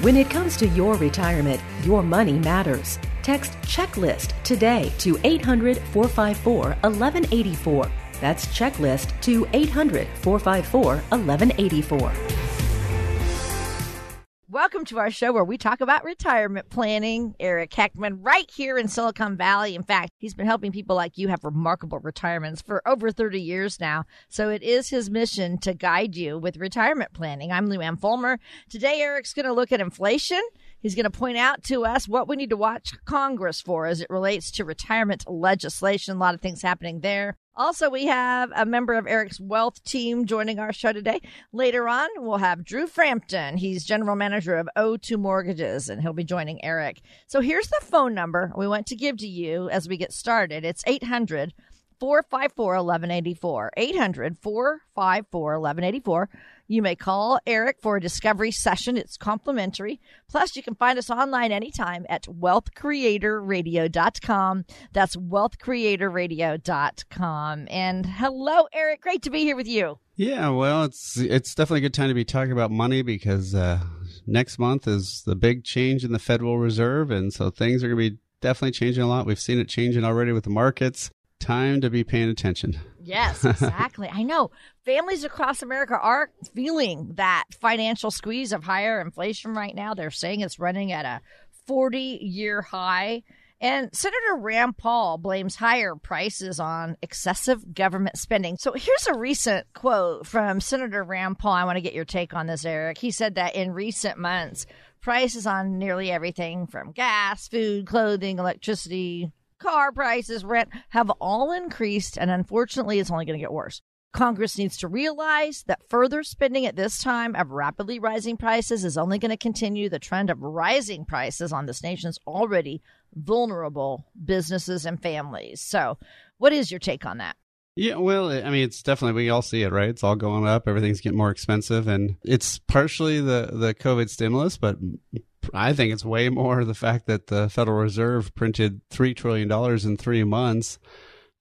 When it comes to your retirement, your money matters. Text checklist today to 800 454 1184. That's checklist to 800 454 1184. Welcome to our show where we talk about retirement planning. Eric Heckman, right here in Silicon Valley. In fact, he's been helping people like you have remarkable retirements for over 30 years now. So it is his mission to guide you with retirement planning. I'm Lou Ann Fulmer. Today, Eric's going to look at inflation. He's going to point out to us what we need to watch Congress for as it relates to retirement legislation. A lot of things happening there. Also, we have a member of Eric's wealth team joining our show today. Later on, we'll have Drew Frampton. He's general manager of O2 Mortgages, and he'll be joining Eric. So here's the phone number we want to give to you as we get started. It's 800 454 1184. 800 454 1184. You may call Eric for a discovery session. It's complimentary. Plus, you can find us online anytime at wealthcreatorradio.com. That's wealthcreatorradio.com. And hello, Eric. Great to be here with you. Yeah, well, it's it's definitely a good time to be talking about money because uh, next month is the big change in the Federal Reserve, and so things are going to be definitely changing a lot. We've seen it changing already with the markets. Time to be paying attention. Yes, exactly. I know families across America are feeling that financial squeeze of higher inflation right now. They're saying it's running at a 40 year high. And Senator Rand Paul blames higher prices on excessive government spending. So here's a recent quote from Senator Rand Paul. I want to get your take on this, Eric. He said that in recent months, prices on nearly everything from gas, food, clothing, electricity, car prices, rent have all increased, and unfortunately, it's only going to get worse. Congress needs to realize that further spending at this time of rapidly rising prices is only going to continue the trend of rising prices on this nation's already vulnerable businesses and families. So, what is your take on that? Yeah, well, I mean, it's definitely we all see it, right? It's all going up. Everything's getting more expensive, and it's partially the the COVID stimulus, but I think it's way more the fact that the Federal Reserve printed three trillion dollars in three months,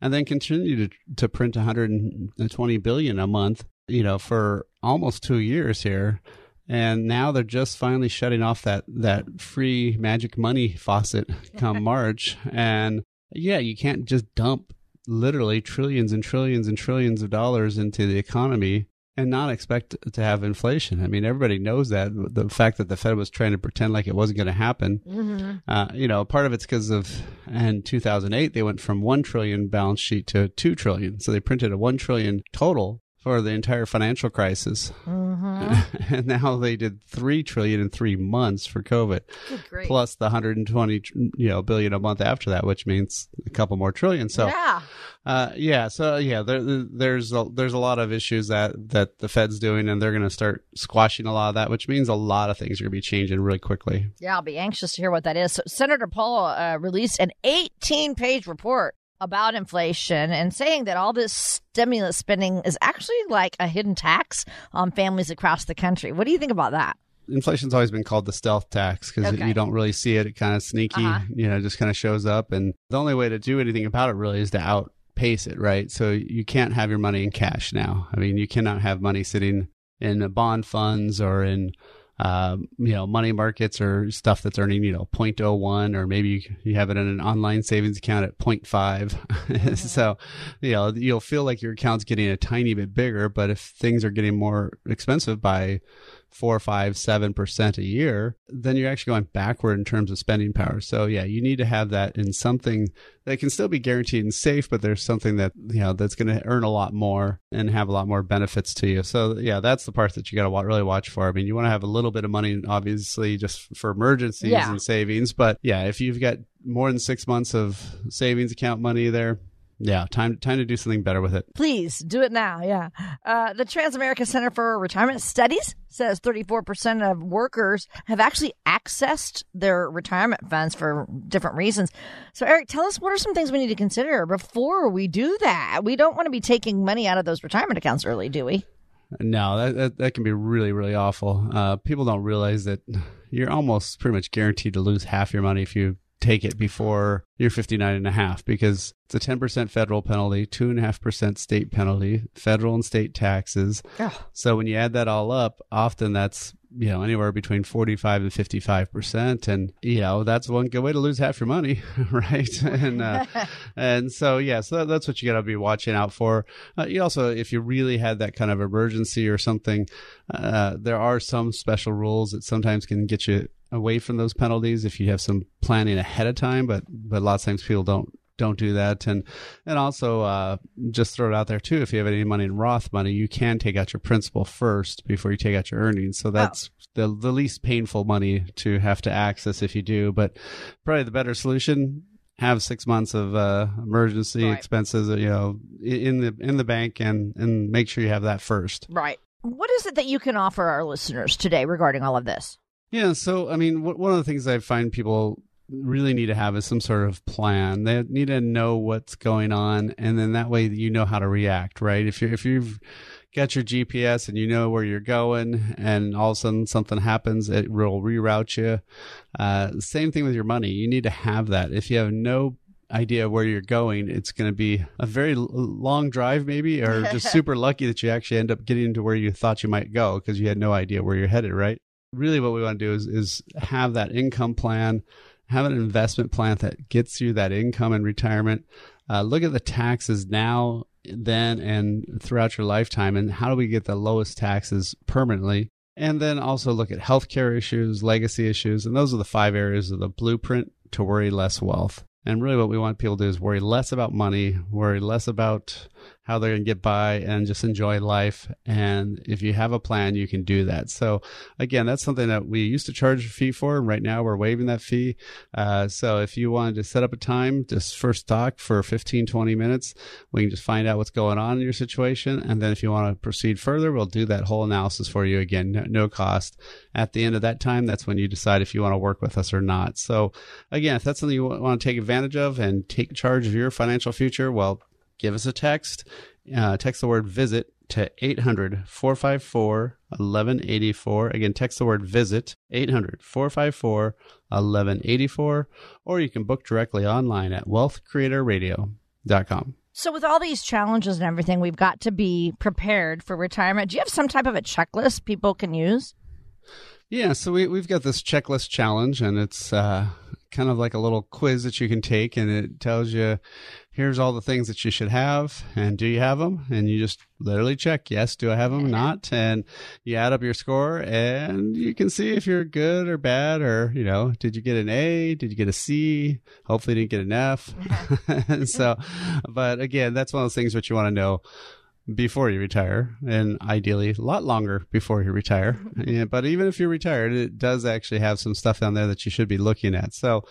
and then continued to, to print 120 billion a month. You know, for almost two years here, and now they're just finally shutting off that that free magic money faucet come March, and yeah, you can't just dump literally trillions and trillions and trillions of dollars into the economy and not expect to have inflation. I mean, everybody knows that. The fact that the Fed was trying to pretend like it wasn't going to happen, mm-hmm. uh, you know, part of it's because of in 2008 they went from one trillion balance sheet to two trillion, so they printed a one trillion total for the entire financial crisis, mm-hmm. and now they did three trillion in three months for COVID, plus the 120 you know billion a month after that, which means a couple more trillion. So yeah, uh, yeah, so yeah, there, there's a, there's a lot of issues that that the Fed's doing, and they're going to start squashing a lot of that, which means a lot of things are going to be changing really quickly. Yeah, I'll be anxious to hear what that is. So Senator Paul uh, released an 18 page report about inflation and saying that all this stimulus spending is actually like a hidden tax on families across the country. What do you think about that? Inflation's always been called the stealth tax because okay. you don't really see it. It kind of sneaky, uh-huh. you know, just kind of shows up. And the only way to do anything about it really is to outpace it, right? So you can't have your money in cash now. I mean, you cannot have money sitting in bond funds or in uh, you know, money markets or stuff that's earning, you know, 0.01 or maybe you, have it in an online savings account at 0.5. Mm-hmm. so, you know, you'll feel like your account's getting a tiny bit bigger, but if things are getting more expensive by four, five, seven percent a year, then you're actually going backward in terms of spending power. So yeah, you need to have that in something that can still be guaranteed and safe, but there's something that you know that's going to earn a lot more and have a lot more benefits to you. So yeah, that's the part that you got to really watch for. I mean, you want to have a little bit of money, obviously, just for emergencies yeah. and savings. But yeah, if you've got more than six months of savings account money there, yeah, time time to do something better with it. Please do it now. Yeah. Uh, the Transamerica Center for Retirement Studies says 34% of workers have actually accessed their retirement funds for different reasons. So, Eric, tell us what are some things we need to consider before we do that? We don't want to be taking money out of those retirement accounts early, do we? No, that, that, that can be really, really awful. Uh, people don't realize that you're almost pretty much guaranteed to lose half your money if you take it before you're 59 and a half because it's a 10% federal penalty, 2.5% state penalty, federal and state taxes. Yeah. So when you add that all up, often that's, you know, anywhere between 45 and 55%. And, you know, that's one good way to lose half your money, right? and, uh, and so, yeah, so that's what you got to be watching out for. Uh, you also, if you really had that kind of emergency or something, uh, there are some special rules that sometimes can get you away from those penalties if you have some planning ahead of time but but lots of times people don't don't do that and and also uh, just throw it out there too if you have any money in roth money you can take out your principal first before you take out your earnings so that's the the least painful money to have to access if you do but probably the better solution have six months of uh, emergency Right. expenses you know in the in the bank and and make sure you have that first Right. What is it that you can offer our listeners today regarding all of this? Yeah, so I mean, wh- one of the things I find people really need to have is some sort of plan. They need to know what's going on, and then that way you know how to react, right? If you if you've got your GPS and you know where you're going, and all of a sudden something happens, it will reroute you. Uh, same thing with your money. You need to have that. If you have no idea where you're going, it's going to be a very long drive, maybe, or just super lucky that you actually end up getting to where you thought you might go because you had no idea where you're headed, right? Really, what we want to do is is have that income plan, have an investment plan that gets you that income in retirement. Uh, look at the taxes now, then, and throughout your lifetime, and how do we get the lowest taxes permanently? And then also look at healthcare issues, legacy issues, and those are the five areas of the blueprint to worry less wealth. And really, what we want people to do is worry less about money, worry less about how they're going to get by, and just enjoy life. And if you have a plan, you can do that. So, again, that's something that we used to charge a fee for, and right now we're waiving that fee. Uh, so, if you wanted to set up a time, just first talk for 15, 20 minutes, we can just find out what's going on in your situation. And then, if you want to proceed further, we'll do that whole analysis for you again, no, no cost. At the end of that time, that's when you decide if you want to work with us or not. So, again, if that's something you want to take advantage of and take charge of your financial future, well, give us a text. Uh, text the word visit to 800 454 1184. Again, text the word visit 800 454 1184. Or you can book directly online at wealthcreatorradio.com. So, with all these challenges and everything, we've got to be prepared for retirement. Do you have some type of a checklist people can use? Yeah, so we, we've got this checklist challenge, and it's uh, kind of like a little quiz that you can take, and it tells you here's all the things that you should have, and do you have them? And you just literally check, yes, do I have them? Not, and you add up your score, and you can see if you're good or bad, or you know, did you get an A? Did you get a C? Hopefully, you didn't get an F. so, but again, that's one of those things that you want to know before you retire, and ideally a lot longer before you retire. Yeah, but even if you're retired, it does actually have some stuff down there that you should be looking at. So,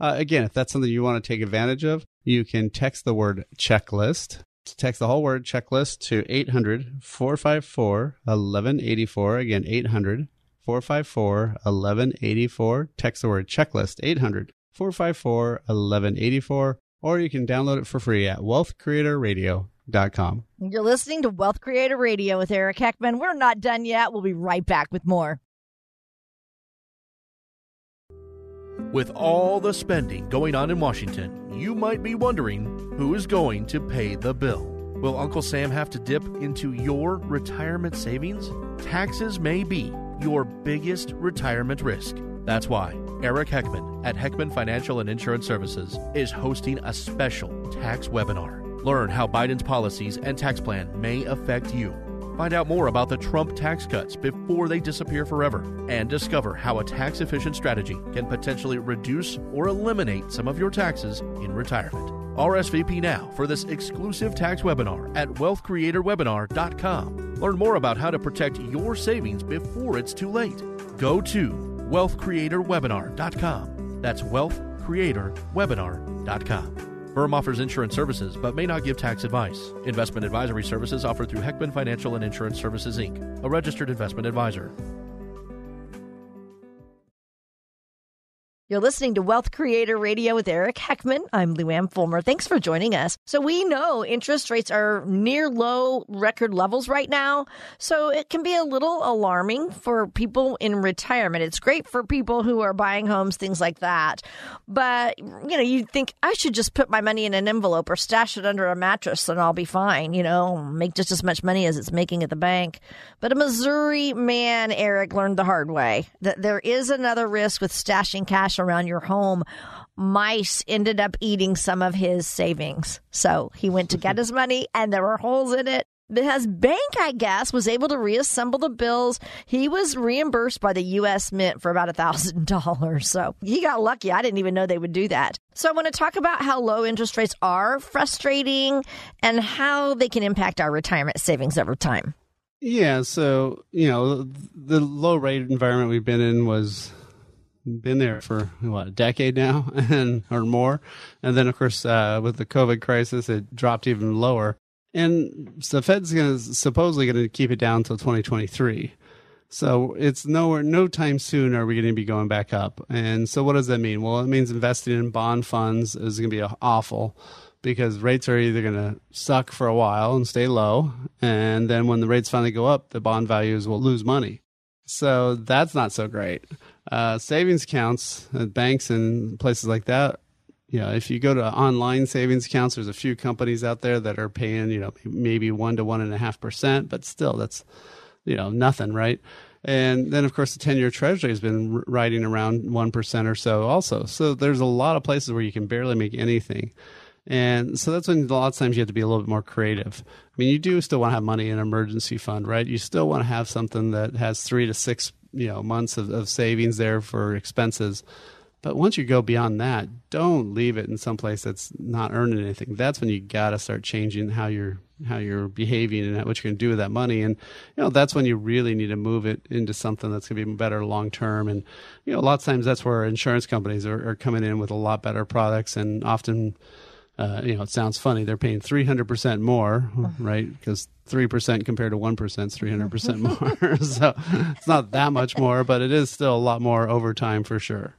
uh, again, if that's something you want to take advantage of, you can text the word checklist. Text the whole word checklist to 800 454 1184. Again, 800 454 1184. Text the word checklist 800 454 1184. Or you can download it for free at wealthcreatorradio.com. You're listening to Wealth Creator Radio with Eric Heckman. We're not done yet. We'll be right back with more. With all the spending going on in Washington, you might be wondering who is going to pay the bill. Will Uncle Sam have to dip into your retirement savings? Taxes may be your biggest retirement risk. That's why Eric Heckman at Heckman Financial and Insurance Services is hosting a special tax webinar. Learn how Biden's policies and tax plan may affect you. Find out more about the Trump tax cuts before they disappear forever and discover how a tax efficient strategy can potentially reduce or eliminate some of your taxes in retirement. RSVP now for this exclusive tax webinar at wealthcreatorwebinar.com. Learn more about how to protect your savings before it's too late. Go to wealthcreatorwebinar.com. That's wealthcreatorwebinar.com. Firm offers insurance services but may not give tax advice. Investment advisory services offered through Heckman Financial and Insurance Services Inc., a registered investment advisor. You're listening to Wealth Creator Radio with Eric Heckman. I'm Luann Fulmer. Thanks for joining us. So we know interest rates are near low record levels right now. So it can be a little alarming for people in retirement. It's great for people who are buying homes, things like that. But, you know, you think I should just put my money in an envelope or stash it under a mattress and I'll be fine, you know, make just as much money as it's making at the bank. But a Missouri man, Eric, learned the hard way that there is another risk with stashing cash around your home, mice ended up eating some of his savings. So he went to get his money and there were holes in it. His bank, I guess, was able to reassemble the bills. He was reimbursed by the U.S. Mint for about a thousand dollars. So he got lucky. I didn't even know they would do that. So I want to talk about how low interest rates are frustrating and how they can impact our retirement savings over time. Yeah, so you know the low rate environment we've been in was been there for what a decade now and or more. And then of course uh, with the covid crisis it dropped even lower. And the fed's to supposedly going to keep it down until 2023 so it's nowhere no time soon are we going to be going back up. And so what does that mean? Well it means investing in bond funds is going to be awful because rates are either going to suck for a while and stay low and then when the rates finally go up the bond values will lose money. So that's not so great uh, savings accounts at banks and places like that. You know, if you go to online savings accounts, there's a few companies out there that are paying, you know, maybe one to one and a half percent, but still, that's, you know, nothing, right? And then, of course, the 10 year treasury has been riding around 1% or so also. So there's a lot of places where you can barely make anything. And so that's when a lot of times you have to be a little bit more creative. I mean, you do still want to have money in an emergency fund, right? You still want to have something that has three to six you know months of, of savings there for expenses. But once you go beyond that, don't leave it in some place that's not earning anything. That's when you got to start changing how you're how you're behaving and what you're going to do with that money. And you know that's when you really need to move it into something that's going to be better long term. And you know a lot of times that's where insurance companies are, are coming in with a lot better products and often uh, you know, it sounds funny. They're paying 300% more, right? Because 3% compared to 1% is 300% more. so it's not that much more, but it is still a lot more over time for sure.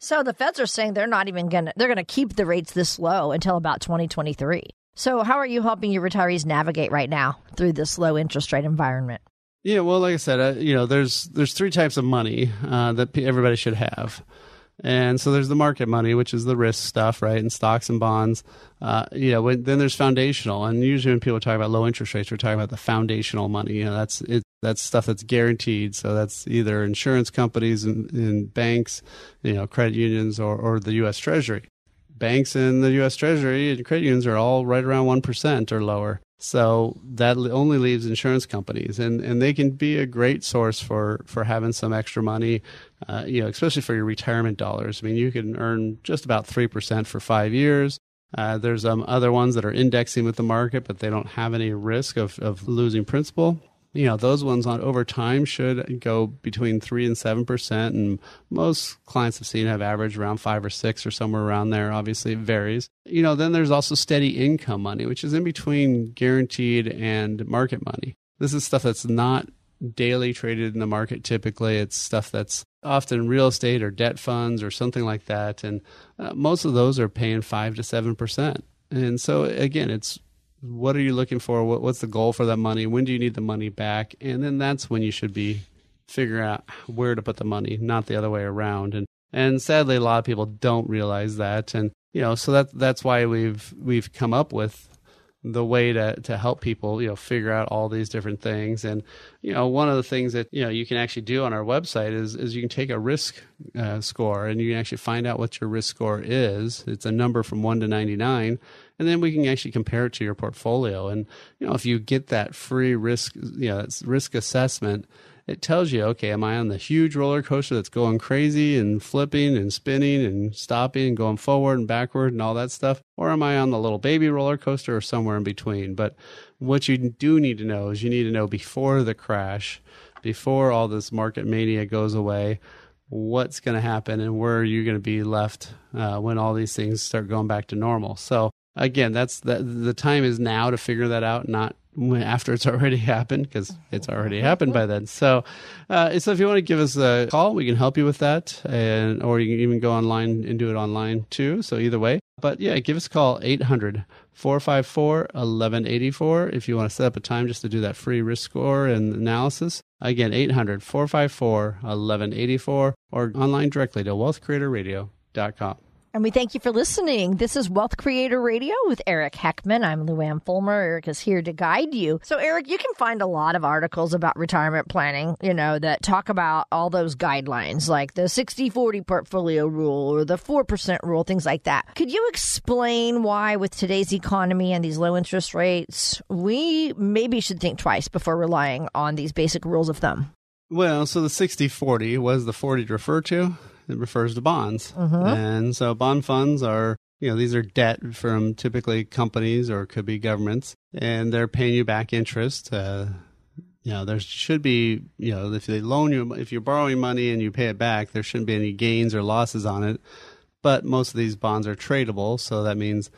So the feds are saying they're not even going to, they're going to keep the rates this low until about 2023. So how are you helping your retirees navigate right now through this low interest rate environment? Yeah, well, like I said, uh, you know, there's there's three types of money uh, that everybody should have. And so there's the market money, which is the risk stuff, right? And stocks and bonds. Uh, you know, when, then there's foundational. And usually when people talk about low interest rates, we're talking about the foundational money. You know, that's it, that's stuff that's guaranteed. So that's either insurance companies and, and banks, you know, credit unions, or, or the U.S. Treasury. Banks and the U.S. Treasury and credit unions are all right around one percent or lower. So that only leaves insurance companies, and, and they can be a great source for, for having some extra money, uh, you know, especially for your retirement dollars. I mean, you can earn just about three percent for five years. Uh, there's um, other ones that are indexing with the market, but they don't have any risk of, of losing principal you know those ones on over time should go between three and seven percent, and most clients I've seen have averaged around five or six or somewhere around there. Obviously, it varies. You know, then there's also steady income money, which is in between guaranteed and market money. This is stuff that's not daily traded in the market. Typically, it's stuff that's often real estate or debt funds or something like that, and uh, most of those are paying five to seven percent. And so again, it's what are you looking for? What, what's the goal for that money? When do you need the money back? And then that's when you should be figuring out where to put the money, not the other way around. And and sadly, a lot of people don't realize that. And you know, so that that's why we've we've come up with the way to to help people you know figure out all these different things and you know one of the things that you know you can actually do on our website is is you can take a risk uh, score and you can actually find out what your risk score is it's a number from 1 to 99 and then we can actually compare it to your portfolio. And you know, if you get that free risk, you know, risk assessment, it tells you, okay, am I on the huge roller coaster that's going crazy and flipping and spinning and stopping and going forward and backward and all that stuff, or am I on the little baby roller coaster or somewhere in between? But what you do need to know is you need to know before the crash, before all this market mania goes away, what's going to happen and where are you're going to be left uh, when all these things start going back to normal. So again, that's the the time is now to figure that out, not after it's already happened because it's already happened by then. So, uh, so if you want to give us a call, we can help you with that, and or you can even go online and do it online too. So either way, but yeah, give us a call 800 454 1184 if you want to set up a time just to do that free risk score and analysis. Again, 800 454 1184 or online directly to wealthcreatorradio.com. And we thank you for listening. This is Wealth Creator Radio with Eric Heckman. I'm Luann Fulmer. Eric is here to guide you. So, Eric, you can find a lot of articles about retirement planning, you know, that talk about all those guidelines, like the 60 40 portfolio rule or the 4% rule, things like that. Could you explain why, with today's economy and these low interest rates, we maybe should think twice before relying on these basic rules of thumb? Well, so the 60 40 was the 40 to refer to it refers to bonds. Mm-hmm. And so bond funds are, you know, these are debt from typically companies or could be governments, and they're paying you back interest. Uh, you know, there should be, you know, if they loan you, if you're borrowing money and you pay it back, there shouldn't be any gains or losses on it. But most of these bonds are tradable, so that means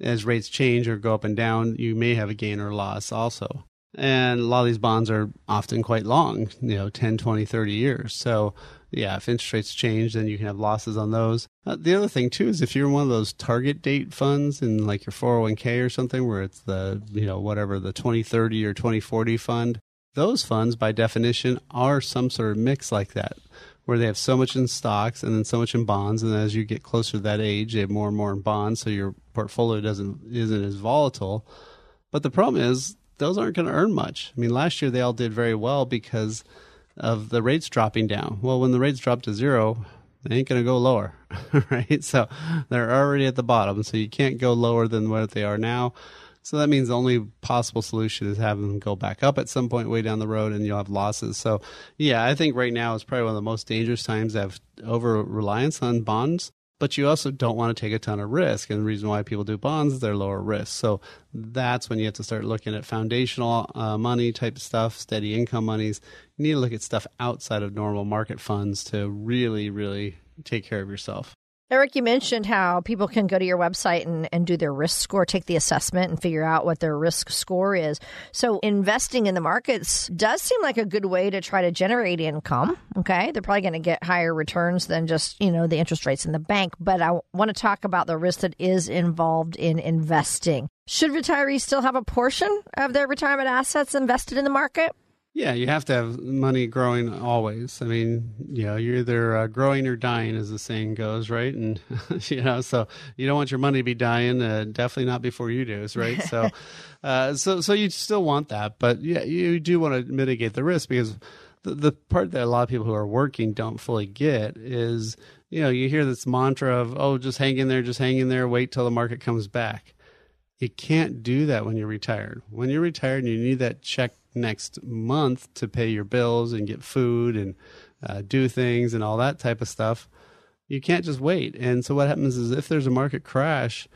as rates change or go up and down, you may have a gain or loss also. And a lot of these bonds are often quite long, you know, 10, 20, 30 years. So yeah, if interest rates change, then you can have losses on those. Uh, the other thing too is if you're one of those target date funds in like your 401k or something, where it's the you know whatever the 2030 or 2040 fund, those funds by definition are some sort of mix like that, where they have so much in stocks and then so much in bonds, and as you get closer to that age, they have more and more in bonds, so your portfolio doesn't isn't as volatile. But the problem is those aren't going to earn much. I mean, last year they all did very well because of the rates dropping down. Well, when the rates drop to zero, they ain't going to go lower, right? So they're already at the bottom. So you can't go lower than what they are now. So that means the only possible solution is having them go back up at some point way down the road and you'll have losses. So, yeah, I think right now is probably one of the most dangerous times to have over reliance on bonds but you also don't want to take a ton of risk. And the reason why people do bonds is they're lower risk. So that's when you have to start looking at foundational uh, money type stuff, steady income monies. You need to look at stuff outside of normal market funds to really, really take care of yourself. Eric, you mentioned how people can go to your website and, and do their risk score, take the assessment, and figure out what their risk score is. So, investing in the markets does seem like a good way to try to generate income. Okay. They're probably going to get higher returns than just, you know, the interest rates in the bank. But I want to talk about the risk that is involved in investing. Should retirees still have a portion of their retirement assets invested in the market? Yeah, you have to have money growing always. I mean, you know, you're either uh, growing or dying, as the saying goes, right? And you know, so you don't want your money to be dying. Uh, definitely not before you do, right? So, uh, so so you still want that, but yeah, you do want to mitigate the risk because the, the part that a lot of people who are working don't fully get is, you know, you hear this mantra of, oh, just hang in there, just hang in there, wait till the market comes back. You can't do that when you're retired. When you're retired and you need that check next month to pay your bills and get food and uh, do things and all that type of stuff, you can't just wait. And so what happens is if there's a market crash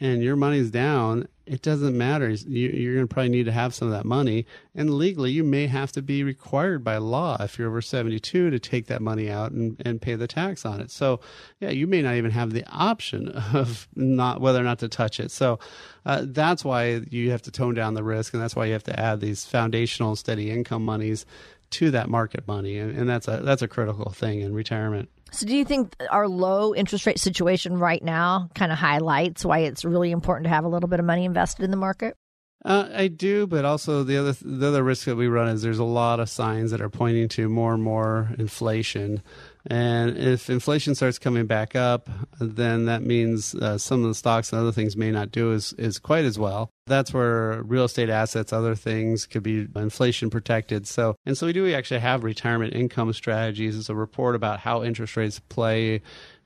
and your money's down it doesn't matter. You, are going to probably need to have some of that money. And legally, you may have to be required by law if you're over 72 to take that money out and, and pay the tax on it. So, yeah, you may not even have the option of not whether or not to touch it. So, uh, that's why you have to tone down the risk. And that's why you have to add these foundational steady income monies to that market money. And, and that's a, that's a critical thing in retirement. So, do you think our low interest rate situation right now kind of highlights why it's really important to have a little bit of money invested in the market? Uh, I do, but also the other the other risk that we run is there's a lot of signs that are pointing to more and more inflation, and if inflation starts coming back up, then that means uh, some of the stocks and other things may not do as, as quite as well. That's where real estate assets, other things could be inflation protected. So, and so we do actually have retirement income strategies. It's a report about how interest rates play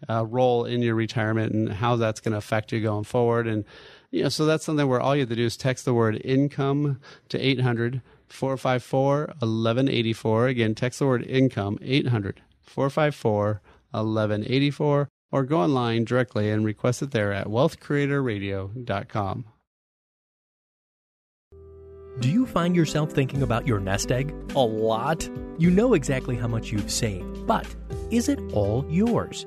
a role in your retirement and how that's going to affect you going forward. And, you know, so that's something where all you have to do is text the word income to 800 454 1184. Again, text the word income 800 454 1184 or go online directly and request it there at wealthcreatorradio.com. Do you find yourself thinking about your nest egg a lot? You know exactly how much you've saved, but is it all yours?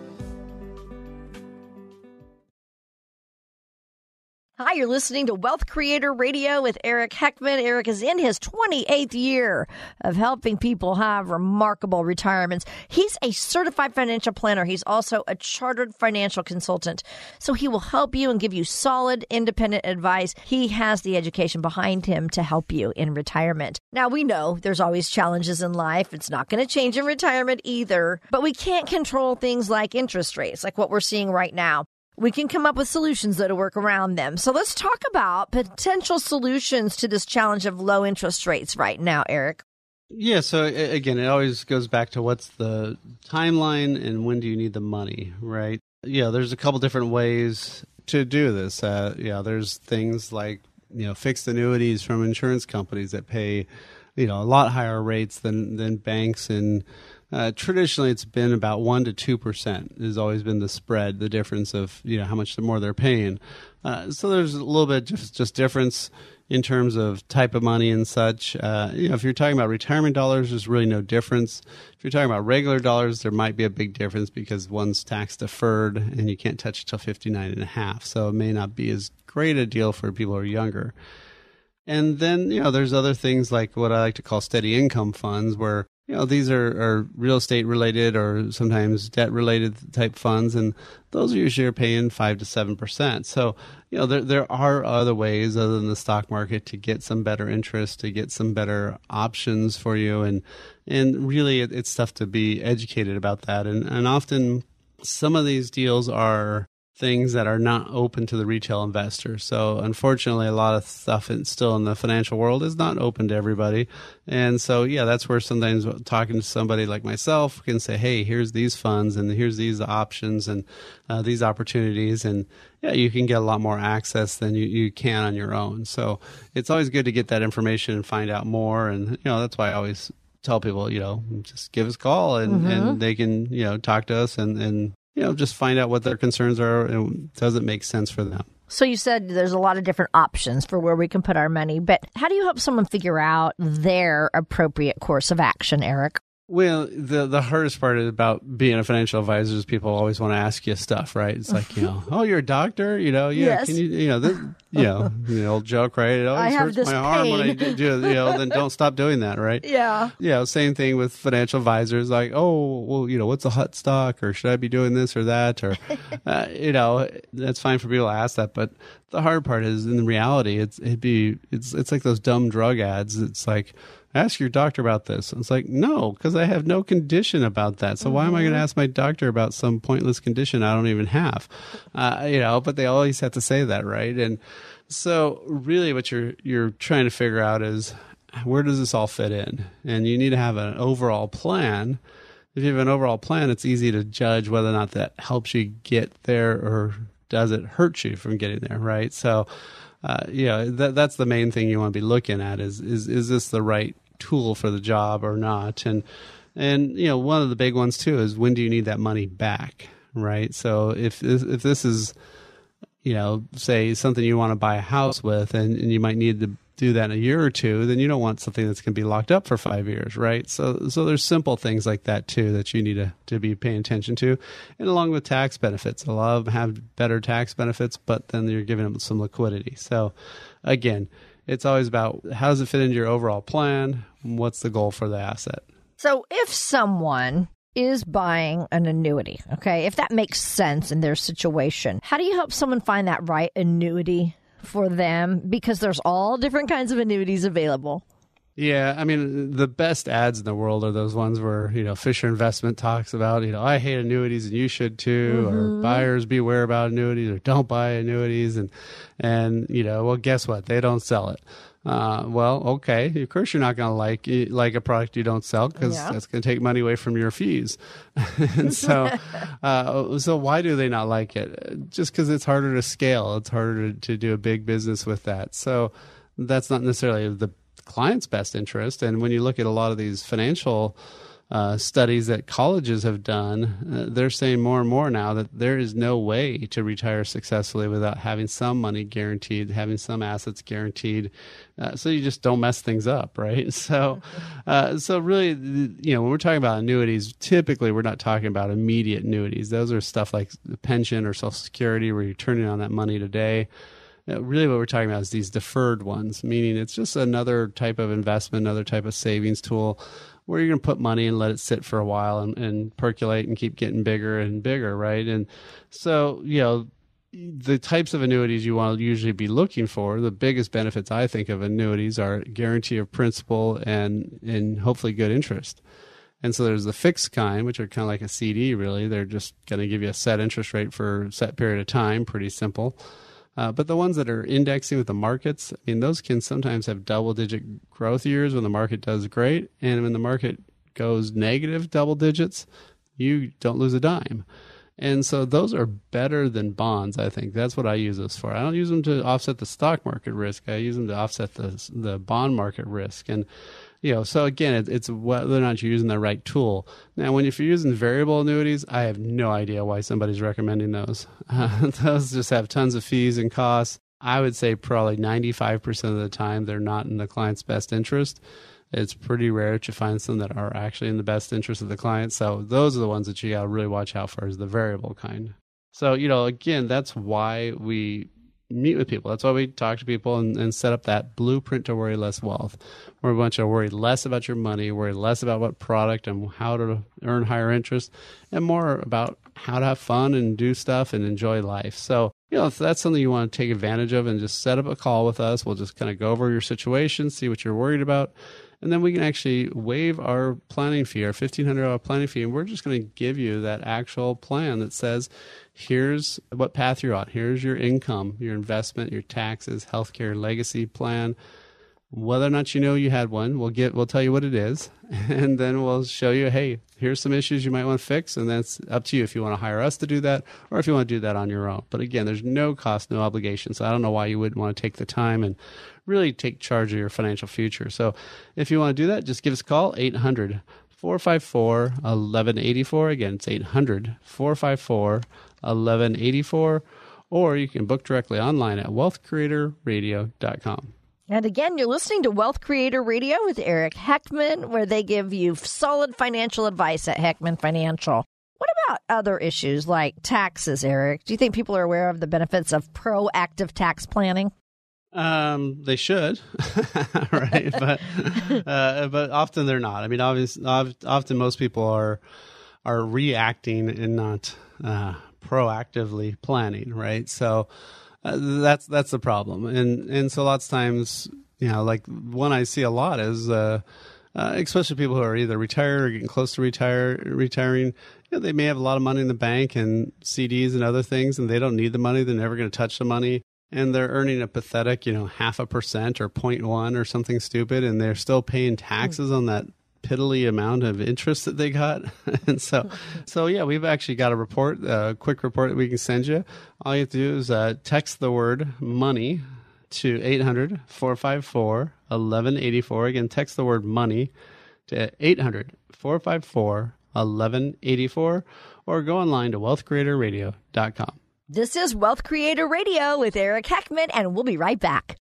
Hi, you're listening to Wealth Creator Radio with Eric Heckman. Eric is in his 28th year of helping people have remarkable retirements. He's a certified financial planner. He's also a chartered financial consultant. So he will help you and give you solid, independent advice. He has the education behind him to help you in retirement. Now, we know there's always challenges in life. It's not going to change in retirement either, but we can't control things like interest rates, like what we're seeing right now we can come up with solutions that'll work around them. So let's talk about potential solutions to this challenge of low interest rates right now, Eric. Yeah, so again, it always goes back to what's the timeline and when do you need the money, right? Yeah, there's a couple different ways to do this. Uh, yeah, there's things like you know fixed annuities from insurance companies that pay you know a lot higher rates than than banks and uh, traditionally, it's been about one to two percent. Has always been the spread, the difference of you know how much the more they're paying. Uh, so there's a little bit just just difference in terms of type of money and such. Uh, you know, if you're talking about retirement dollars, there's really no difference. If you're talking about regular dollars, there might be a big difference because one's tax deferred and you can't touch it till 59 and a half. So it may not be as great a deal for people who are younger. And then, you know, there's other things like what I like to call steady income funds where you know these are, are real estate related or sometimes debt related type funds and those are usually paying five to seven percent. So you know there there are other ways other than the stock market to get some better interest to get some better options for you. And and really it, it's tough to be educated about that. And and often some of these deals are things that are not open to the retail investor. So unfortunately, a lot of stuff in, still in the financial world is not open to everybody. And so, yeah, that's where sometimes talking to somebody like myself can say, "Hey, here's these funds, and here's these options, and uh, these opportunities," and yeah, you can get a lot more access than you, you can on your own. So it's always good to get that information and find out more. And you know, that's why I always tell people, you know, just give us a call and, mm-hmm. and they can, you know, talk to us and, and you know, just find out what their concerns are and does it make sense for them. So you said there's a lot of different options for where we can put our money, but how do you help someone figure out their appropriate course of action, Eric? Well, the the hardest part about being a financial advisor is people always want to ask you stuff, right? It's like you know, oh, you're a doctor, you know, yeah, yes. can you, you know, this, you know, the old joke, right? It always hurts my pain. arm when I do, you know, then don't stop doing that, right? Yeah, yeah. Same thing with financial advisors, like, oh, well, you know, what's a hot stock, or should I be doing this or that, or, uh, you know, that's fine for people to ask that, but the hard part is in reality, it's it'd be it's it's like those dumb drug ads. It's like ask your doctor about this. It's like, no, because I have no condition about that. So mm-hmm. why am I going to mm-hmm. ask my doctor about some pointless condition I don't even have? Uh, you know, but they always have to say that, right? And so really what you're, you're trying to figure out is where does this all fit in? And you need to have an overall plan. If you have an overall plan, it's easy to judge whether or not that helps you get there or does it hurt you from getting there, right? So, uh, yeah, that, that's the main thing you want to be looking at is, is, is this the right tool for the job or not? And, and, you know, one of the big ones too is when do you need that money back? Right. So if, if this is, you know, say something you want to buy a house with and, and you might need to do that in a year or two, then you don't want something that's going to be locked up for five years, right? So, so there's simple things like that too that you need to, to be paying attention to, and along with tax benefits, a lot of them have better tax benefits, but then you're giving them some liquidity. So, again, it's always about how does it fit into your overall plan? What's the goal for the asset? So, if someone is buying an annuity, okay, if that makes sense in their situation, how do you help someone find that right annuity for them because there's all different kinds of annuities available. Yeah, I mean, the best ads in the world are those ones where, you know, Fisher Investment talks about, you know, I hate annuities and you should too, mm-hmm. or buyers beware about annuities or don't buy annuities. And, and, you know, well, guess what? They don't sell it. Uh, well, okay. Of course, you're not going to like like a product you don't sell because yeah. that's going to take money away from your fees. and so, uh, so why do they not like it? Just because it's harder to scale. It's harder to, to do a big business with that. So that's not necessarily the client's best interest. And when you look at a lot of these financial uh, studies that colleges have done, uh, they're saying more and more now that there is no way to retire successfully without having some money guaranteed, having some assets guaranteed. Uh, so you just don't mess things up, right? So, uh, so really, you know, when we're talking about annuities, typically we're not talking about immediate annuities. Those are stuff like pension or Social Security, where you're turning on that money today. Uh, really what we're talking about is these deferred ones, meaning it's just another type of investment, another type of savings tool where you're going to put money and let it sit for a while and, and percolate and keep getting bigger and bigger, right? And so, you know, the types of annuities you want to usually be looking for, the biggest benefits I think of annuities are guarantee of principal and and hopefully good interest. And so there's the fixed kind, which are kind of like a CD, really. They're just going to give you a set interest rate for a set period of time, pretty simple. Uh, but the ones that are indexing with the markets, I mean, those can sometimes have double digit growth years when the market does great. And when the market goes negative double digits, you don't lose a dime. And so those are better than bonds, I think. That's what I use those for. I don't use them to offset the stock market risk. I use them to offset the the bond market risk. And you know, so again, it, it's whether or not you're using the right tool. Now, when if you're using variable annuities, I have no idea why somebody's recommending those. Uh, those just have tons of fees and costs. I would say probably 95% of the time they're not in the client's best interest. It's pretty rare to find some that are actually in the best interest of the client. So those are the ones that you got to really watch out for is the variable kind. So, you know, again, that's why we meet with people. That's why we talk to people and, and, set up that blueprint to worry less wealth, We're a bunch of worry less about your money, worry less about what product and how to earn higher interest, and more about how to have fun and do stuff and enjoy life. So, you know, if that's something you want to take advantage of and just set up a call with us, we'll just kind of go over your situation, see what you're worried about. And then we can actually waive our planning fee, our $1,500 planning fee, and we're just going to give you that actual plan that says, here's what path you're on. Here's your income, your investment, your taxes, healthcare, legacy plan. Whether or not you know you had one, we'll get we'll tell you what it is, and then we'll show you, hey, here's some issues you might want to fix, and that's up to you if you want to hire us to do that or if you want to do that on your own. But again, there's no cost, no obligation. So I don't know why you wouldn't want to take the time and really take charge of your financial future. So if you want to do that, just give us a call, 800 454 1184. Again, it's 800 454 1184, or you can book directly online at wealthcreatorradio.com. And again, you're listening to Wealth Creator Radio with Eric Heckman, where they give you solid financial advice at Heckman Financial. What about other issues like taxes, Eric? Do you think people are aware of the benefits of proactive tax planning? Um, they should, right? but uh, but often they're not. I mean, obviously, often most people are are reacting and not uh, proactively planning, right? So uh, that's that's the problem, and and so lots of times, you know, like one I see a lot is. Uh, uh, especially people who are either retired or getting close to retire retiring, you know, they may have a lot of money in the bank and CDs and other things, and they don't need the money. They're never going to touch the money, and they're earning a pathetic, you know, half a percent or 0.1 or something stupid, and they're still paying taxes on that piddly amount of interest that they got. and so, so yeah, we've actually got a report, a quick report that we can send you. All you have to do is uh, text the word money to 800 454 1184. Again, text the word money to 800 454 1184 or go online to wealthcreatorradio.com. This is Wealth Creator Radio with Eric Heckman, and we'll be right back.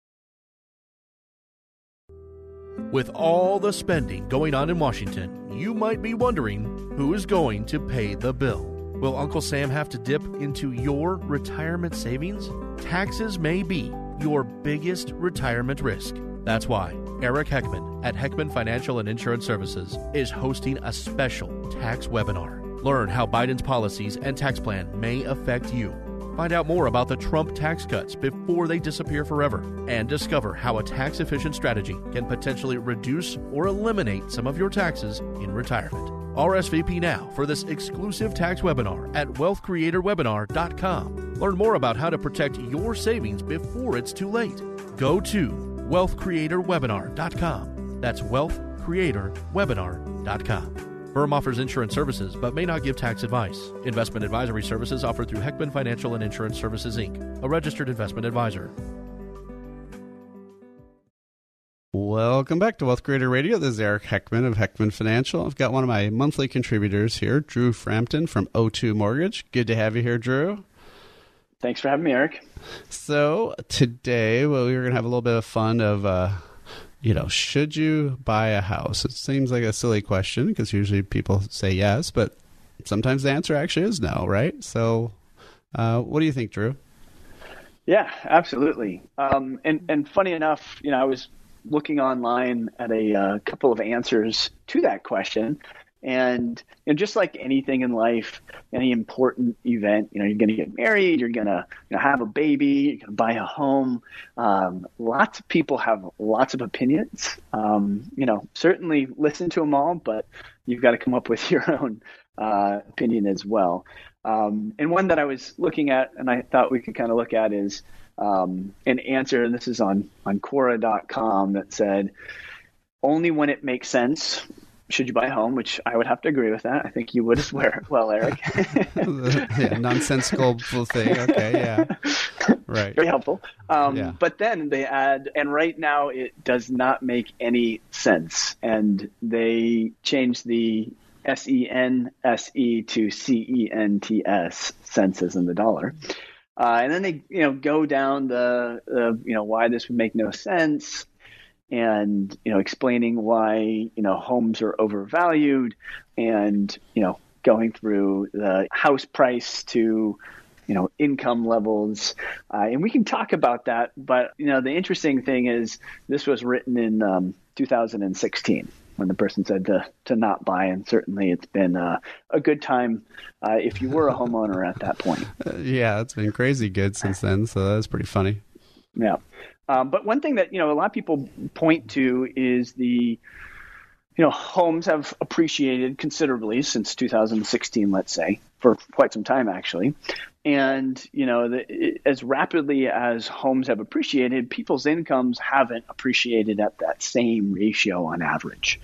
With all the spending going on in Washington, you might be wondering who is going to pay the bill. Will Uncle Sam have to dip into your retirement savings? Taxes may be your biggest retirement risk. That's why Eric Heckman at Heckman Financial and Insurance Services is hosting a special tax webinar. Learn how Biden's policies and tax plan may affect you Find out more about the Trump tax cuts before they disappear forever and discover how a tax efficient strategy can potentially reduce or eliminate some of your taxes in retirement. RSVP now for this exclusive tax webinar at wealthcreatorwebinar.com. Learn more about how to protect your savings before it's too late. Go to wealthcreatorwebinar.com. That's wealthcreatorwebinar.com. Firm offers insurance services but may not give tax advice. Investment advisory services offered through Heckman Financial and Insurance Services Inc., a registered investment advisor. Welcome back to Wealth Creator Radio. This is Eric Heckman of Heckman Financial. I've got one of my monthly contributors here, Drew Frampton from O2 Mortgage. Good to have you here, Drew. Thanks for having me, Eric. So today, well, we are going to have a little bit of fun of, uh, you know, should you buy a house? It seems like a silly question because usually people say yes, but sometimes the answer actually is no, right? So, uh, what do you think, Drew? Yeah, absolutely. Um, and and funny enough, you know, I was looking online at a uh, couple of answers to that question. And you know, just like anything in life, any important event, you know, you're going to get married, you're going to you know, have a baby, you're going to buy a home. Um, lots of people have lots of opinions. Um, you know, certainly listen to them all, but you've got to come up with your own uh, opinion as well. Um, and one that I was looking at, and I thought we could kind of look at is um, an answer, and this is on on Quora.com that said, "Only when it makes sense should you buy a home," which I would have to agree with that. I think you would as well, Eric. yeah, nonsensical thing. Okay, yeah, right. Very helpful. Um, Yeah. But then they add, and right now it does not make any sense, and they change the S E N S E to C E N T S senses in the dollar. Uh, and then they, you know, go down the, the, you know, why this would make no sense, and you know, explaining why you know homes are overvalued, and you know, going through the house price to, you know, income levels, uh, and we can talk about that. But you know, the interesting thing is this was written in um, 2016 when the person said to to not buy, and certainly it's been uh, a good time uh, if you were a homeowner at that point. Yeah, it's been crazy good since then. So that's pretty funny. Yeah. Um, but one thing that you know a lot of people point to is the you know homes have appreciated considerably since 2016, let's say, for quite some time actually. And you know, the, as rapidly as homes have appreciated, people's incomes haven't appreciated at that same ratio on average.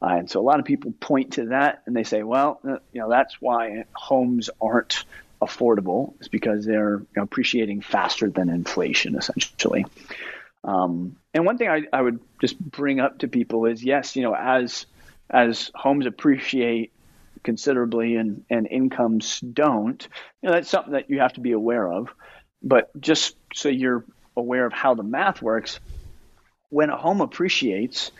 Uh, and so a lot of people point to that and they say, well, uh, you know, that's why homes aren't affordable is because they're appreciating faster than inflation, essentially. Um, and one thing I, I would just bring up to people is, yes, you know, as as homes appreciate considerably and, and incomes don't, you know, that's something that you have to be aware of. But just so you're aware of how the math works, when a home appreciates,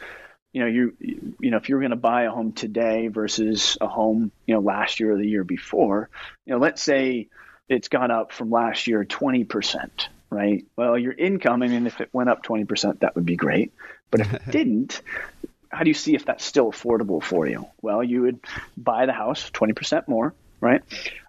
you know, you you know, if you're going to buy a home today versus a home, you know, last year or the year before, you know, let's say it's gone up from last year 20%, right? Well, your income, I mean, if it went up 20%, that would be great. But if it didn't, how do you see if that's still affordable for you? Well, you would buy the house 20% more, right?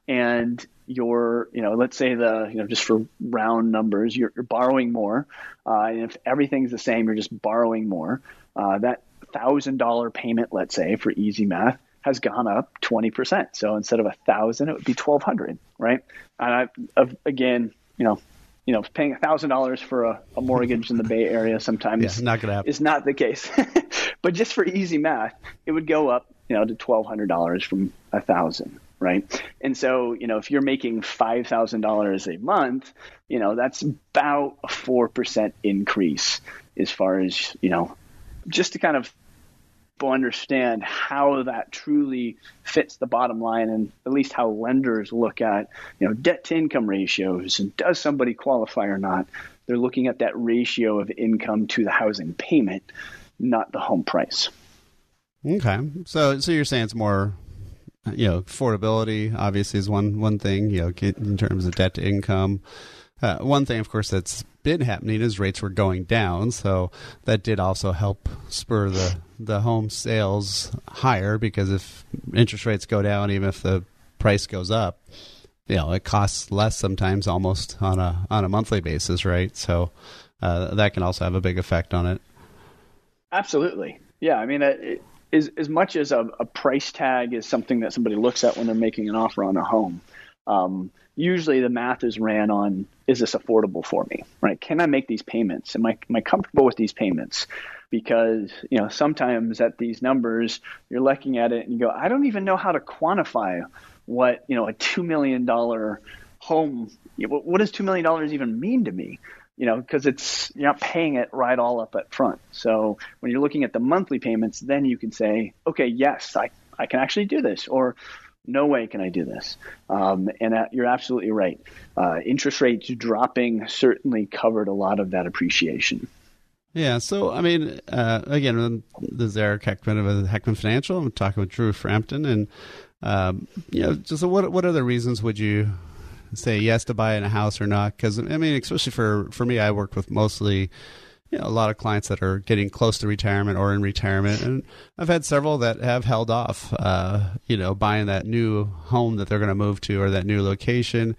And your, you know, let's say the, you know, just for round numbers, you're, you're borrowing more. Uh, and if everything's the same, you're just borrowing more. Uh, that thousand dollar payment, let's say, for easy math, has gone up 20%. So instead of a thousand, it would be 1200, right? And I, uh, again, you know, you know, paying thousand dollars for a, a mortgage in the Bay Area sometimes Yeah, not gonna happen. is not the case. but just for easy math, it would go up, you know, to twelve hundred dollars from a thousand, right? And so, you know, if you're making five thousand dollars a month, you know, that's about a four percent increase as far as you know, just to kind of understand how that truly fits the bottom line and at least how lenders look at you know debt to income ratios and does somebody qualify or not they're looking at that ratio of income to the housing payment not the home price Okay, so so you're saying it's more, you know, affordability obviously is one one thing. You know, in terms of debt to income. Uh, one thing, of course, that's been happening is rates were going down, so that did also help spur the the home sales higher because if interest rates go down, even if the price goes up, you know it costs less sometimes almost on a on a monthly basis, right? So uh, that can also have a big effect on it. Absolutely, yeah. I mean, it, as as much as a, a, price tag is something that somebody looks at when they're making an offer on a home. Um, usually, the math is ran on: is this affordable for me? Right? Can I make these payments? Am I am I comfortable with these payments? Because you know, sometimes at these numbers, you're looking at it and you go, I don't even know how to quantify what you know a two million dollar home. What does two million dollars even mean to me? you know, because it's you're not paying it right all up at front. So when you're looking at the monthly payments, then you can say, okay, yes, I, I can actually do this, or no way can I do this. Um, and uh, you're absolutely right. Uh, interest rates dropping certainly covered a lot of that appreciation. Yeah, so I mean, uh, again, this is Eric Heckman of Heckman Financial. I'm talking with Drew Frampton, and um, you know, just what what other reasons would you say yes to buying a house or not. Because I mean, especially for for me, I work with mostly you know, a lot of clients that are getting close to retirement or in retirement, and I've had several that have held off, uh, you know, buying that new home that they're going to move to or that new location.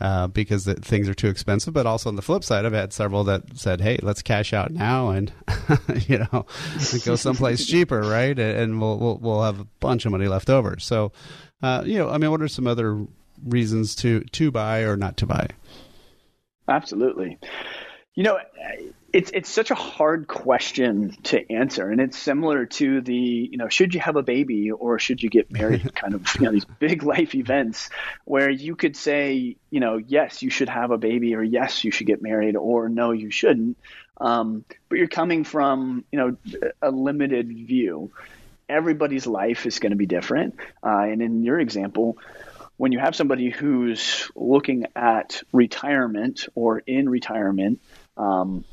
Uh, because the, things are too expensive. But also on the flip side, I've had several that said, "Hey, let's cash out now and you know go someplace cheaper, right? And we'll, we'll we'll have a bunch of money left over." So, uh, you know, I mean, what are some other reasons to to buy or not to buy? Absolutely. You know, it's it's such a hard question to answer, and it's similar to the you know should you have a baby or should you get married kind of you know these big life events where you could say you know yes you should have a baby or yes you should get married or no you shouldn't, um, but you're coming from you know a limited view. Everybody's life is going to be different, uh, and in your example, when you have somebody who's looking at retirement or in retirement, um,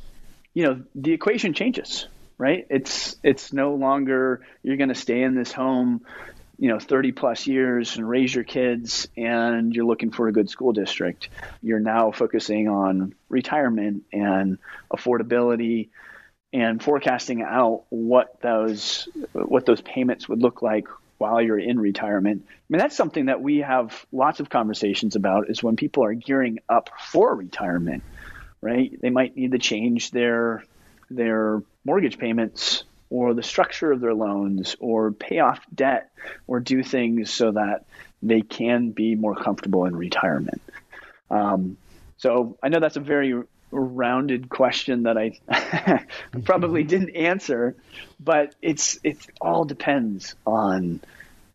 you know, the equation changes, right? It's it's no longer you're going to stay in this home, you know, 30 plus years and raise your kids, and you're looking for a good school district. You're now focusing on retirement and affordability and forecasting out what those what those payments would look like while you're in retirement. I mean, that's something that we have lots of conversations about is when people are gearing up for retirement, right? They might need to change their their mortgage payments or the structure of their loans or pay off debt or do things so that they can be more comfortable in retirement. Um, so I know that's a very rounded question that I probably didn't answer, but it's it all depends on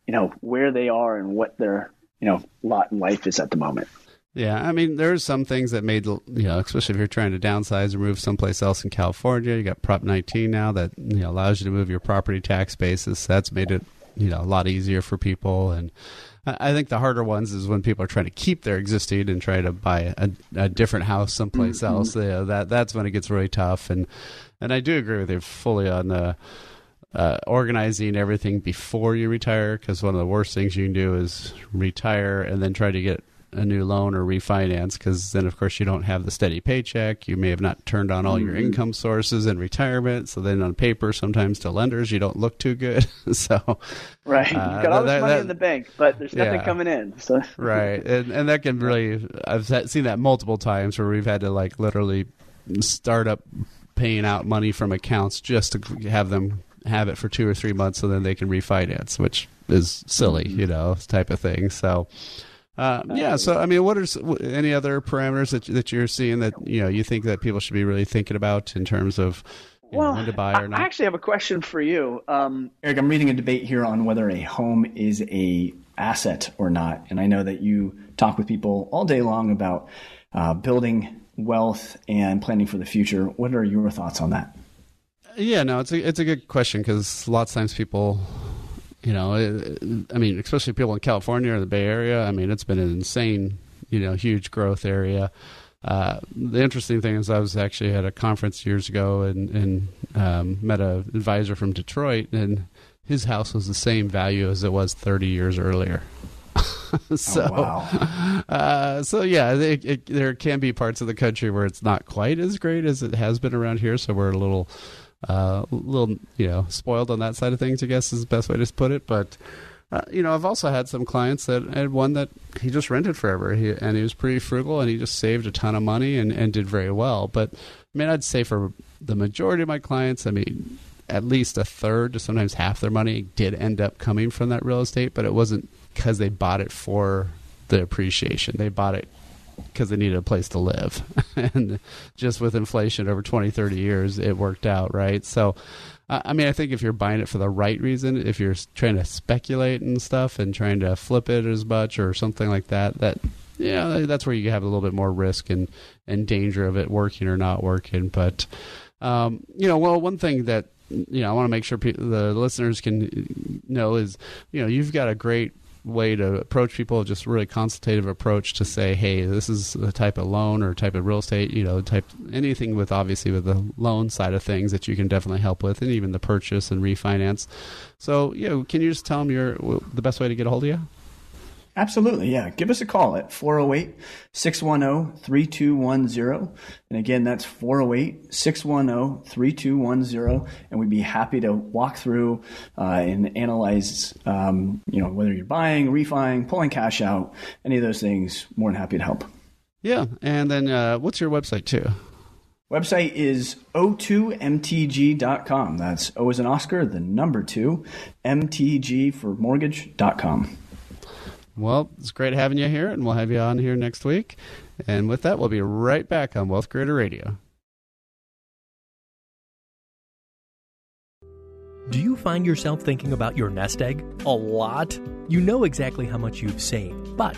you know where they are and what their you know lot in life is at the moment. Yeah, I mean, there are some things that made you know, especially if you're trying to downsize or move someplace else in California. You got Prop 19 now that you know allows you to move your property tax basis. That's made it you know a lot easier for people and I think the harder ones is when people are trying to keep their existing and try to buy a, a different house someplace mm-hmm. else. Yeah, that that's when it gets really tough. And and I do agree with you fully on the uh, organizing everything before you retire because one of the worst things you can do is retire and then try to get a new loan or refinance because then of course you don't have the steady paycheck. You may have not turned on all your mm-hmm. income sources in retirement. So then on paper sometimes to lenders you don't look too good. So right. you uh, got all this that, money that, in the bank but there's nothing yeah, coming in so. Right. And, and that can really i've seen that multiple times where we've had to like literally start up paying out money from accounts just to have them have it for two or three months so then they can refinance which is silly mm-hmm. you know type of thing. So uh, yeah. So, I mean, what are any other parameters that that you're seeing that you know you think that people should be really thinking about in terms of well, know, when to buy or not? I actually have a question for you, um, Eric. I'm reading a debate here on whether a home is a asset or not, and I know that you talk with people all day long about uh, building wealth and planning for the future. What are your thoughts on that? Yeah, no, it's a it's a good question because lots of times people you know, I mean, especially people in California or the Bay Area. I mean, it's been an insane, you know, huge growth area. Uh, the interesting thing is, I was actually at a conference years ago and, and um, met an advisor from Detroit, and his house was the same value as it was 30 years earlier. so, oh, wow. uh, so yeah, it, it, there can be parts of the country where it's not quite as great as it has been around here. So we're a little a little you know spoiled on that side of things. I guess is the best way to put it. But uh, you know, I've also had some clients that had one that he just rented forever, he, and he was pretty frugal, and he just saved a ton of money and, and did very well. But I mean, I'd say for the majority of my clients, I mean, at least a third to sometimes half their money did end up coming from that real estate, but it wasn't because they bought it for the appreciation. They bought it because they needed a place to live. and just with inflation over 20, 30 years, it worked out, right? So, I mean, I think if you're buying it for the right reason, if you're trying to speculate and stuff and trying to flip it as much or something like that, that yeah, that's where you have a little bit more risk and and danger of it working or not working. But um, you know, well, one thing that you know I want to make sure pe- the listeners can know is you know you've got a great way to approach people, just really consultative approach to say, hey, this is the type of loan or type of real estate, you know, type anything with obviously with the loan side of things that you can definitely help with, and even the purchase and refinance. So, you know, can you just tell them your the best way to get a hold of you? Absolutely, yeah. Give us a call at 408 610 3210. And again, that's 408 610 3210. And we'd be happy to walk through uh, and analyze, um, you know, whether you're buying, refining, pulling cash out, any of those things. More than happy to help. Yeah. And then uh, what's your website, too? Website is o2mtg.com. That's O as an Oscar, the number two, MTG for mortgage.com. Well, it's great having you here, and we'll have you on here next week. And with that, we'll be right back on Wealth Creator Radio. Do you find yourself thinking about your nest egg a lot? You know exactly how much you've saved, but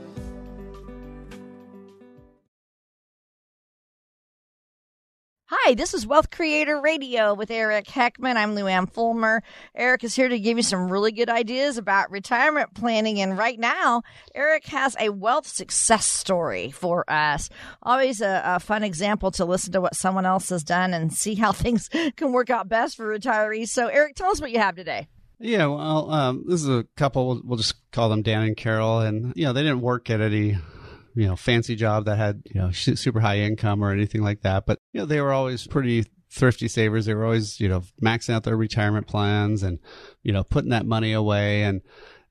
Hi, this is Wealth Creator Radio with Eric Heckman. I'm Lou Luann Fulmer. Eric is here to give you some really good ideas about retirement planning. And right now, Eric has a wealth success story for us. Always a, a fun example to listen to what someone else has done and see how things can work out best for retirees. So, Eric, tell us what you have today. Yeah, well, um, this is a couple. We'll just call them Dan and Carol, and you know they didn't work at any you know fancy job that had you know super high income or anything like that but you know they were always pretty thrifty savers. They were always you know maxing out their retirement plans and you know putting that money away. And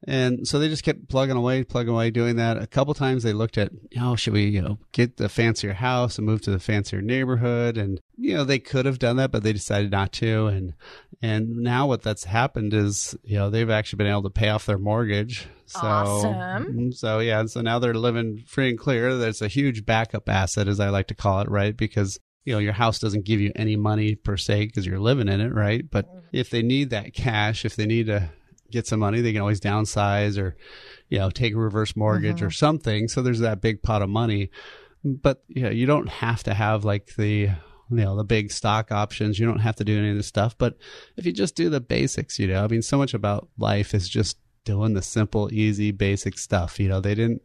and so they just kept plugging away, plugging away, doing that. A couple times they looked at, oh, should we, you know, get the fancier house and move to the fancier neighborhood? And, you know, they could have done that, but they decided not to. And, and now what that's happened is, you know, they've actually been able to pay off their mortgage. So, awesome. Mm-hmm. So yeah, so now they're living free and clear. That's a huge backup asset, as I like to call it, right? Because you know your house doesn't give you any money per se because you're living in it, right? But mm-hmm. if they need that cash, if they need to get some money, they can always downsize or, you know, take a reverse mortgage mm-hmm. or something. So there's that big pot of money. But you know, you don't have to have like the you know the big stock options. You don't have to do any of this stuff. But if you just do the basics, you know, I mean, so much about life is just doing the simple, easy, basic stuff. You know, they didn't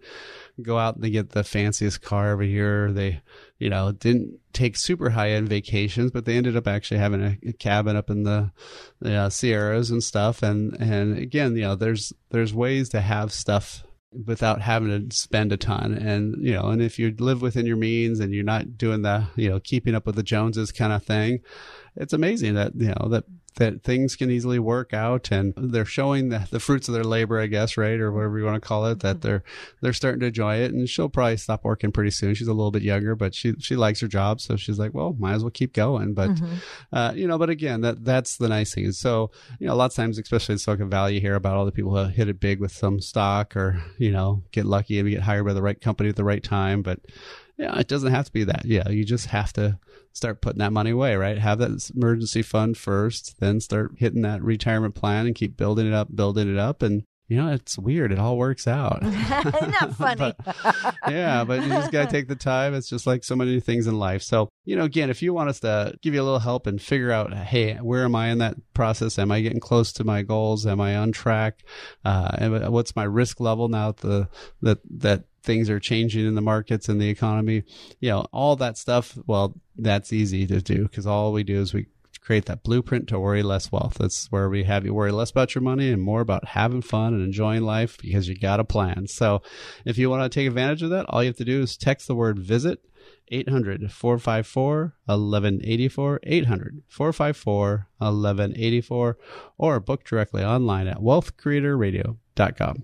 go out and get the fanciest car over here. They, you know, didn't take super high end vacations, but they ended up actually having a, a cabin up in the, the uh, Sierras and stuff. And and again, you know, there's there's ways to have stuff without having to spend a ton and you know and if you live within your means and you're not doing the you know keeping up with the joneses kind of thing it's amazing that you know that that things can easily work out and they're showing the, the fruits of their labor, I guess, right? Or whatever you want to call it, that they're, they're starting to enjoy it. And she'll probably stop working pretty soon. She's a little bit younger, but she, she likes her job. So she's like, well, might as well keep going. But, mm-hmm. uh, you know, but again, that, that's the nice thing. So, you know, a lot of times, especially in Silicon Valley, you hear about all the people who hit it big with some stock or, you know, get lucky and get hired by the right company at the right time. But, Yeah, it doesn't have to be that. Yeah, you just have to start putting that money away, right? Have that emergency fund first, then start hitting that retirement plan and keep building it up, building it up. And you know, it's weird. It all works out. Not that funny. but, yeah, but you just got to take the time. It's just like so many things in life. So, you know, again, if you want us to give you a little help and figure out, hey, where am I in that process? Am I getting close to my goals? Am I on track? Uh, and what's my risk level now that the, that, that things are changing in the markets and the economy? You know, all that stuff. Well, that's easy to do because all we do is we create that blueprint to worry less wealth. That's where we have you worry less about your money and more about having fun and enjoying life because you got a plan. So if you want to take advantage of that, all you have to do is text the word visit 800 454 1184 800 454 1184 or book directly online at wealthcreatorradio.com.